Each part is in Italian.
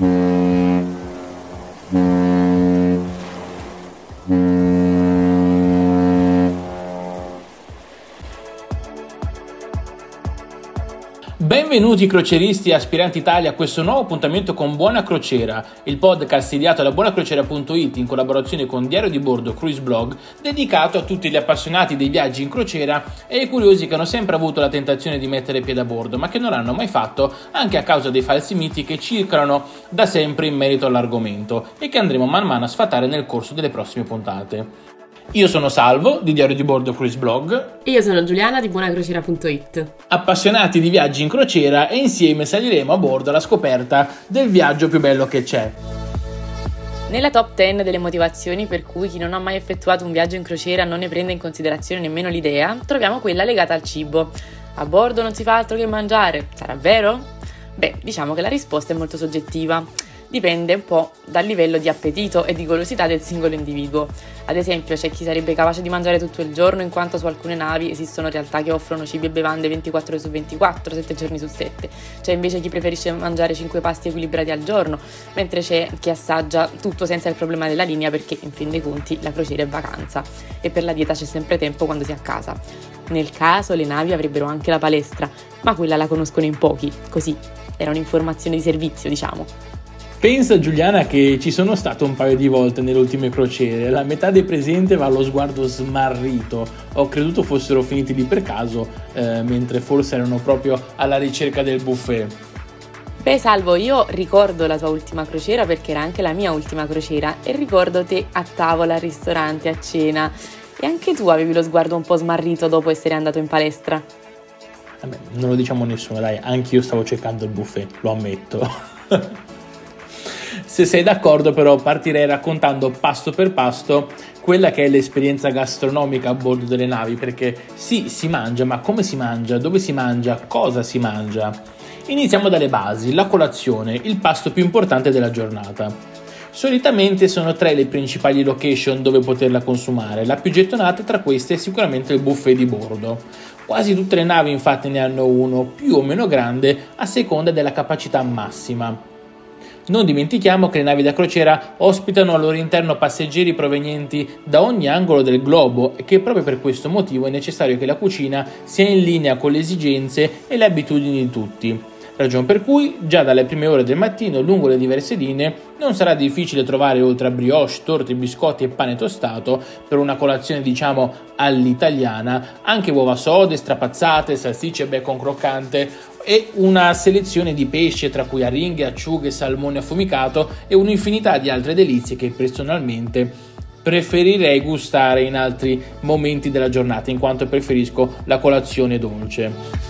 Mm-hmm. Benvenuti croceristi e aspiranti Italia a questo nuovo appuntamento con Buona Crociera, il podcast ideato da buonacrociera.it in collaborazione con Diario di Bordo Cruise Blog, dedicato a tutti gli appassionati dei viaggi in crociera e ai curiosi che hanno sempre avuto la tentazione di mettere piede a bordo, ma che non hanno mai fatto anche a causa dei falsi miti che circolano da sempre in merito all'argomento e che andremo man mano a sfatare nel corso delle prossime puntate. Io sono Salvo di Diario di Bordo Cruise Blog. E io sono Giuliana di buonacrociera.it. Appassionati di viaggi in crociera e insieme saliremo a bordo alla scoperta del viaggio più bello che c'è. Nella top 10 delle motivazioni per cui chi non ha mai effettuato un viaggio in crociera non ne prende in considerazione nemmeno l'idea, troviamo quella legata al cibo. A bordo non si fa altro che mangiare, sarà vero? Beh, diciamo che la risposta è molto soggettiva dipende un po' dal livello di appetito e di golosità del singolo individuo. Ad esempio, c'è chi sarebbe capace di mangiare tutto il giorno, in quanto su alcune navi esistono realtà che offrono cibi e bevande 24 ore su 24, 7 giorni su 7. C'è invece chi preferisce mangiare 5 pasti equilibrati al giorno, mentre c'è chi assaggia tutto senza il problema della linea perché, in fin dei conti, la crociera è vacanza e per la dieta c'è sempre tempo quando si è a casa. Nel caso le navi avrebbero anche la palestra, ma quella la conoscono in pochi, così era un'informazione di servizio, diciamo. Pensa Giuliana che ci sono state un paio di volte nelle ultime crociere, la metà dei presenti va allo sguardo smarrito, ho creduto fossero finiti lì per caso, eh, mentre forse erano proprio alla ricerca del buffet. Beh Salvo, io ricordo la tua ultima crociera perché era anche la mia ultima crociera e ricordo te a tavola, al ristorante, a cena e anche tu avevi lo sguardo un po' smarrito dopo essere andato in palestra. Vabbè, non lo diciamo a nessuno, dai, anche io stavo cercando il buffet, lo ammetto. Se sei d'accordo però partirei raccontando pasto per pasto quella che è l'esperienza gastronomica a bordo delle navi, perché sì, si mangia, ma come si mangia, dove si mangia, cosa si mangia. Iniziamo dalle basi, la colazione, il pasto più importante della giornata. Solitamente sono tre le principali location dove poterla consumare, la più gettonata tra queste è sicuramente il buffet di bordo. Quasi tutte le navi infatti ne hanno uno più o meno grande a seconda della capacità massima. Non dimentichiamo che le navi da crociera ospitano al loro interno passeggeri provenienti da ogni angolo del globo e che proprio per questo motivo è necessario che la cucina sia in linea con le esigenze e le abitudini di tutti. Ragion per cui, già dalle prime ore del mattino, lungo le diverse linee, non sarà difficile trovare oltre a brioche, torte, biscotti e pane tostato, per una colazione diciamo all'italiana, anche uova sode, strapazzate, salsicce bacon croccante e una selezione di pesce tra cui aringhe, acciughe, salmone affumicato e un'infinità di altre delizie che personalmente preferirei gustare in altri momenti della giornata in quanto preferisco la colazione dolce.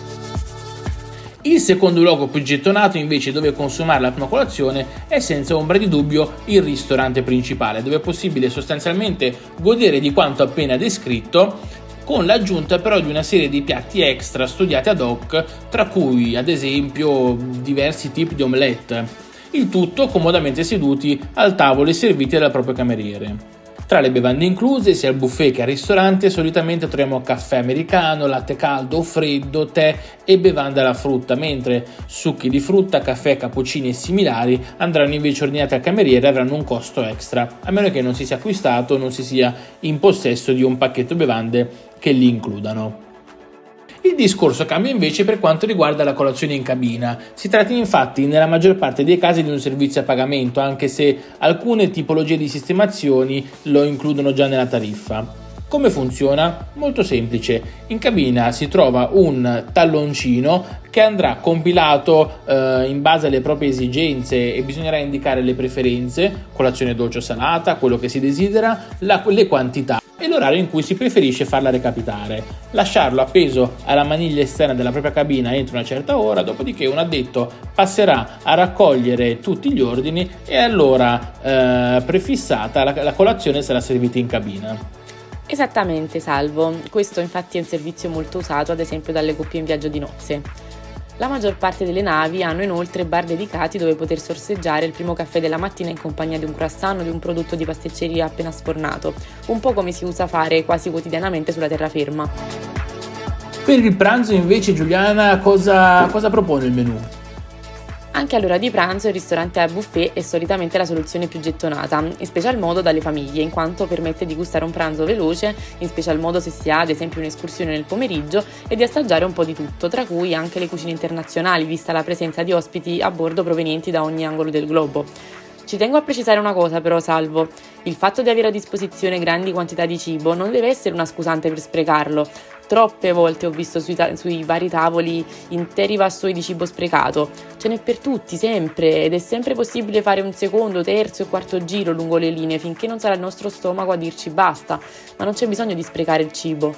Il secondo luogo più gettonato invece dove consumare la prima colazione è senza ombra di dubbio il ristorante principale, dove è possibile sostanzialmente godere di quanto appena descritto con l'aggiunta però di una serie di piatti extra studiati ad hoc, tra cui ad esempio diversi tipi di omelette, il tutto comodamente seduti al tavolo e serviti dal proprio cameriere. Tra le bevande incluse, sia al buffet che al ristorante, solitamente troviamo caffè americano, latte caldo o freddo, tè e bevande alla frutta, mentre succhi di frutta, caffè, cappuccini e similari andranno invece ordinati al cameriere e avranno un costo extra, a meno che non si sia acquistato o non si sia in possesso di un pacchetto bevande che li includano. Il discorso cambia invece per quanto riguarda la colazione in cabina. Si tratta infatti nella maggior parte dei casi di un servizio a pagamento, anche se alcune tipologie di sistemazioni lo includono già nella tariffa. Come funziona? Molto semplice. In cabina si trova un talloncino che andrà compilato eh, in base alle proprie esigenze e bisognerà indicare le preferenze, colazione dolce o salata, quello che si desidera, la, le quantità e l'orario in cui si preferisce farla recapitare. Lasciarlo appeso alla maniglia esterna della propria cabina entro una certa ora, dopodiché un addetto passerà a raccogliere tutti gli ordini e allora eh, prefissata la, la colazione sarà servita in cabina. Esattamente, Salvo. Questo infatti è un servizio molto usato ad esempio dalle coppie in viaggio di nozze. La maggior parte delle navi hanno inoltre bar dedicati dove poter sorseggiare il primo caffè della mattina in compagnia di un croissant o di un prodotto di pasticceria appena sfornato, un po' come si usa fare quasi quotidianamente sulla terraferma. Per il pranzo invece Giuliana cosa, cosa propone il menù? Anche all'ora di pranzo il ristorante a buffet è solitamente la soluzione più gettonata, in special modo dalle famiglie, in quanto permette di gustare un pranzo veloce, in special modo se si ha ad esempio un'escursione nel pomeriggio, e di assaggiare un po' di tutto, tra cui anche le cucine internazionali, vista la presenza di ospiti a bordo provenienti da ogni angolo del globo. Ci tengo a precisare una cosa però, Salvo. Il fatto di avere a disposizione grandi quantità di cibo non deve essere una scusante per sprecarlo. Troppe volte ho visto sui, ta- sui, vari tavoli interi vassoi di cibo sprecato. Ce n'è per tutti, sempre, ed è sempre possibile fare un secondo, terzo e quarto giro lungo le linee finché non sarà il nostro stomaco a dirci basta, ma non c'è bisogno di sprecare il cibo.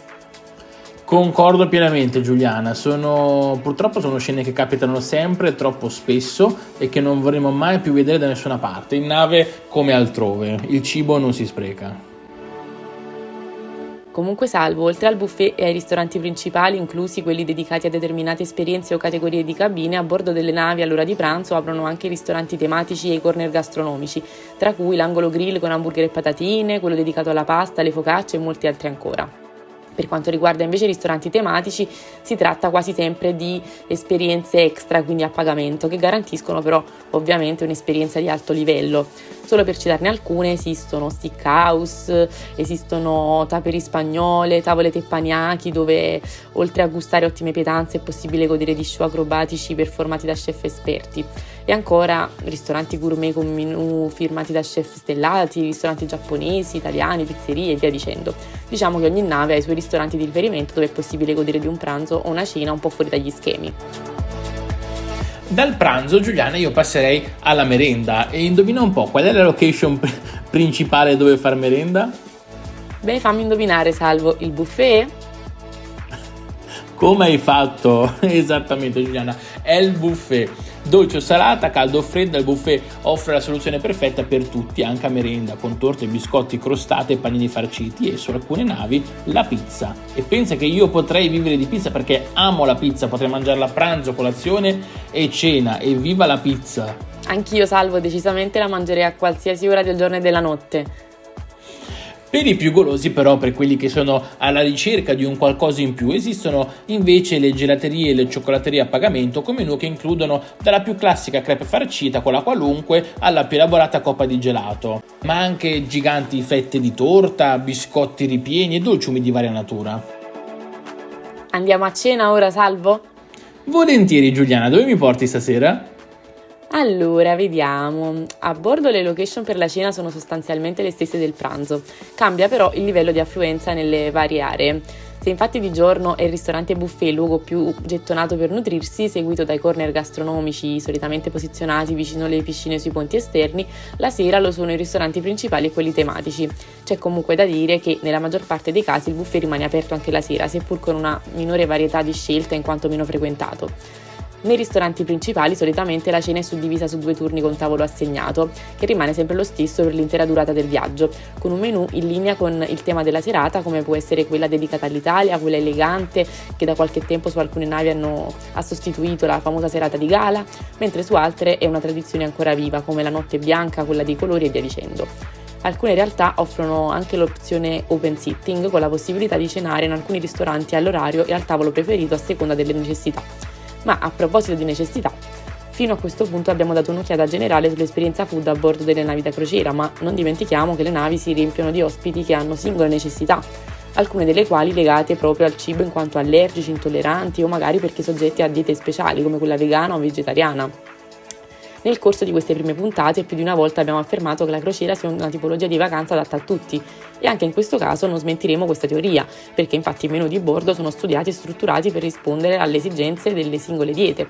Concordo pienamente Giuliana, sono, purtroppo sono scene che capitano sempre, troppo spesso e che non vorremmo mai più vedere da nessuna parte, in nave come altrove, il cibo non si spreca. Comunque salvo, oltre al buffet e ai ristoranti principali, inclusi quelli dedicati a determinate esperienze o categorie di cabine, a bordo delle navi all'ora di pranzo aprono anche i ristoranti tematici e i corner gastronomici, tra cui l'angolo grill con hamburger e patatine, quello dedicato alla pasta, le focacce e molti altri ancora. Per quanto riguarda invece i ristoranti tematici, si tratta quasi sempre di esperienze extra, quindi a pagamento, che garantiscono però ovviamente un'esperienza di alto livello. Solo per citarne alcune, esistono stick house, esistono taperi spagnole, tavole teppaniachi, dove oltre a gustare ottime pietanze è possibile godere di show acrobatici performati da chef esperti e ancora ristoranti gourmet con menù firmati da chef stellati, ristoranti giapponesi, italiani, pizzerie e via dicendo. Diciamo che ogni nave ha i suoi ristoranti di riferimento dove è possibile godere di un pranzo o una cena un po' fuori dagli schemi. Dal pranzo, Giuliana, io passerei alla merenda e indovina un po' qual è la location principale dove far merenda? Beh, fammi indovinare, Salvo, il buffet? Come hai fatto? Esattamente, Giuliana, è il buffet. Dolce o salata, caldo o fredda, il buffet offre la soluzione perfetta per tutti, anche a merenda, con torte, biscotti, crostate e panini farciti e su alcune navi la pizza. E pensa che io potrei vivere di pizza perché amo la pizza, potrei mangiarla a pranzo, colazione e cena. E viva la pizza! Anch'io salvo, decisamente la mangerei a qualsiasi ora del giorno e della notte. Per i più golosi però, per quelli che sono alla ricerca di un qualcosa in più, esistono invece le gelaterie e le cioccolaterie a pagamento con menù che includono dalla più classica crepe farcita con la qualunque alla più elaborata coppa di gelato, ma anche giganti fette di torta, biscotti ripieni e dolciumi di varia natura. Andiamo a cena ora, Salvo? Volentieri Giuliana, dove mi porti stasera? Allora, vediamo. A bordo le location per la cena sono sostanzialmente le stesse del pranzo. Cambia però il livello di affluenza nelle varie aree. Se infatti di giorno è il ristorante buffet il luogo più gettonato per nutrirsi, seguito dai corner gastronomici solitamente posizionati vicino alle piscine sui ponti esterni, la sera lo sono i ristoranti principali e quelli tematici. C'è comunque da dire che nella maggior parte dei casi il buffet rimane aperto anche la sera, seppur con una minore varietà di scelte in quanto meno frequentato. Nei ristoranti principali solitamente la cena è suddivisa su due turni con tavolo assegnato, che rimane sempre lo stesso per l'intera durata del viaggio, con un menù in linea con il tema della serata, come può essere quella dedicata all'Italia, quella elegante, che da qualche tempo su alcune navi hanno, ha sostituito la famosa serata di gala, mentre su altre è una tradizione ancora viva, come la notte bianca, quella dei colori e via dicendo. Alcune realtà offrono anche l'opzione open sitting con la possibilità di cenare in alcuni ristoranti all'orario e al tavolo preferito a seconda delle necessità. Ma a proposito di necessità, fino a questo punto abbiamo dato un'occhiata generale sull'esperienza food a bordo delle navi da crociera, ma non dimentichiamo che le navi si riempiono di ospiti che hanno singole necessità, alcune delle quali legate proprio al cibo in quanto allergici, intolleranti o magari perché soggetti a diete speciali come quella vegana o vegetariana. Nel corso di queste prime puntate più di una volta abbiamo affermato che la crociera sia una tipologia di vacanza adatta a tutti e anche in questo caso non smentiremo questa teoria, perché infatti i menu di bordo sono studiati e strutturati per rispondere alle esigenze delle singole diete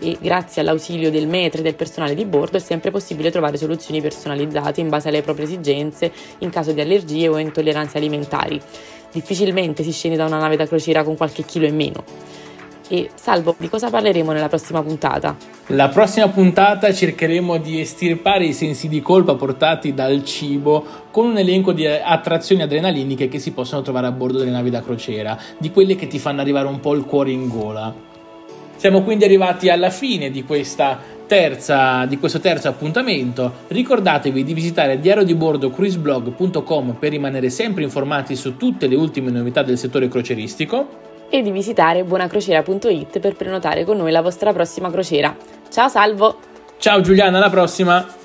e grazie all'ausilio del metre e del personale di bordo è sempre possibile trovare soluzioni personalizzate in base alle proprie esigenze in caso di allergie o intolleranze alimentari. Difficilmente si scende da una nave da crociera con qualche chilo in meno. E Salvo, di cosa parleremo nella prossima puntata? La prossima puntata cercheremo di estirpare i sensi di colpa portati dal cibo con un elenco di attrazioni adrenaliniche che si possono trovare a bordo delle navi da crociera, di quelle che ti fanno arrivare un po' il cuore in gola. Siamo quindi arrivati alla fine di questa Terza, di questo terzo appuntamento. Ricordatevi di visitare diariodibordo cruiseblog.com per rimanere sempre informati su tutte le ultime novità del settore croceristico. E di visitare buonacrociera.it per prenotare con noi la vostra prossima crociera. Ciao Salvo! Ciao Giuliana, alla prossima!